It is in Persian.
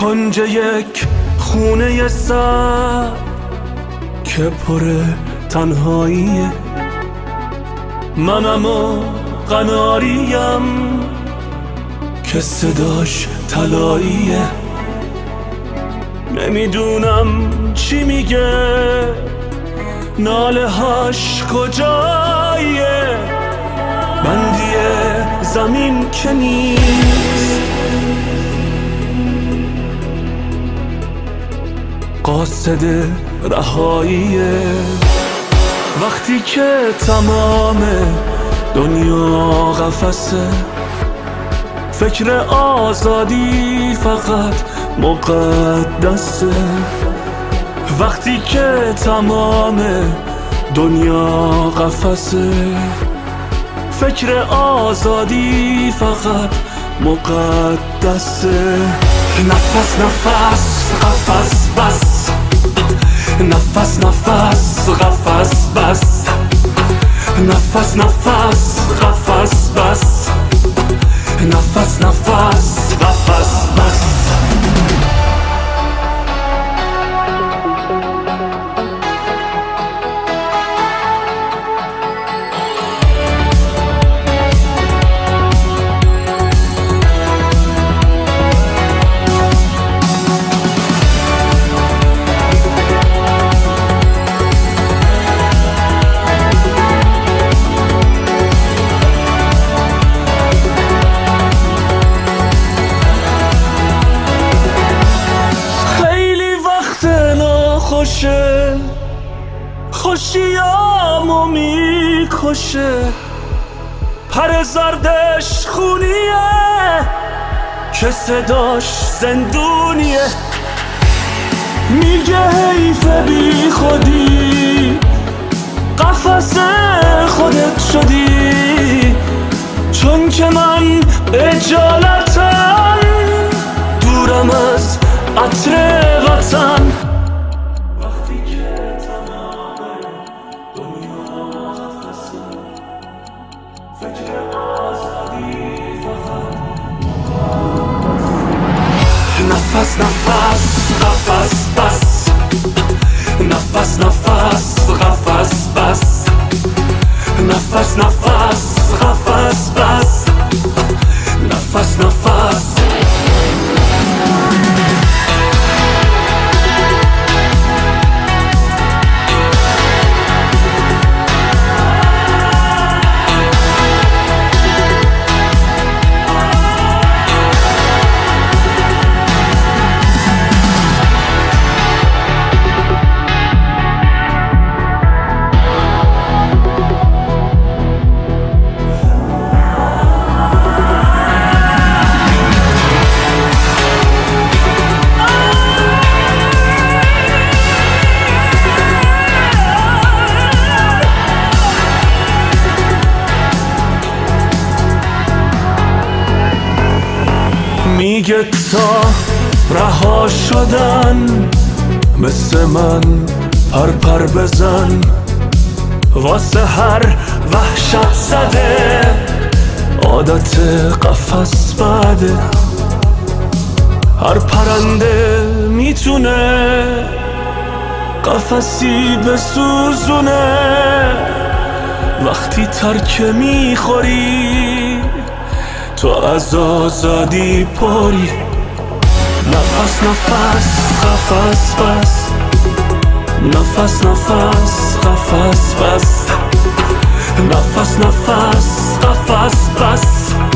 کنج یک خونه سر که پر تنهاییه منم و قناریم که صداش تلاییه نمی‌دونم چی میگه. ناله هاش کجاییه بندی زمین که نیست. قاصد رهاییه. وقتی که تمام دنیا قفسه فکر آزادی فقط مقدسه. وقتی که تمام دنیا قفسه فکر آزادی فقط مقدسه. نفس نفس قفس بس. نفس نفس قفس بس. نفس نفس قفس بس. نفس نفس قفس خوشیامو می‌کشه. پر زردش خونیه. که صداش زندونیه. میگه حیف بی خودی. قفس خودت شدی. چون که من اجالتم دورم از عطر وطن. نفس نفس قفس میگه تا رها شدن مثل من پر پر بزن. واسه هر وحشت زده عادت قفس بده. هر پرنده می‌تونه قفسی بسوزونه. وقتی ترکه می‌خوری تو از آزادی پری. نفس نفس قفس بس. نفس نفس قفس بس. نفس نفس قفس بس.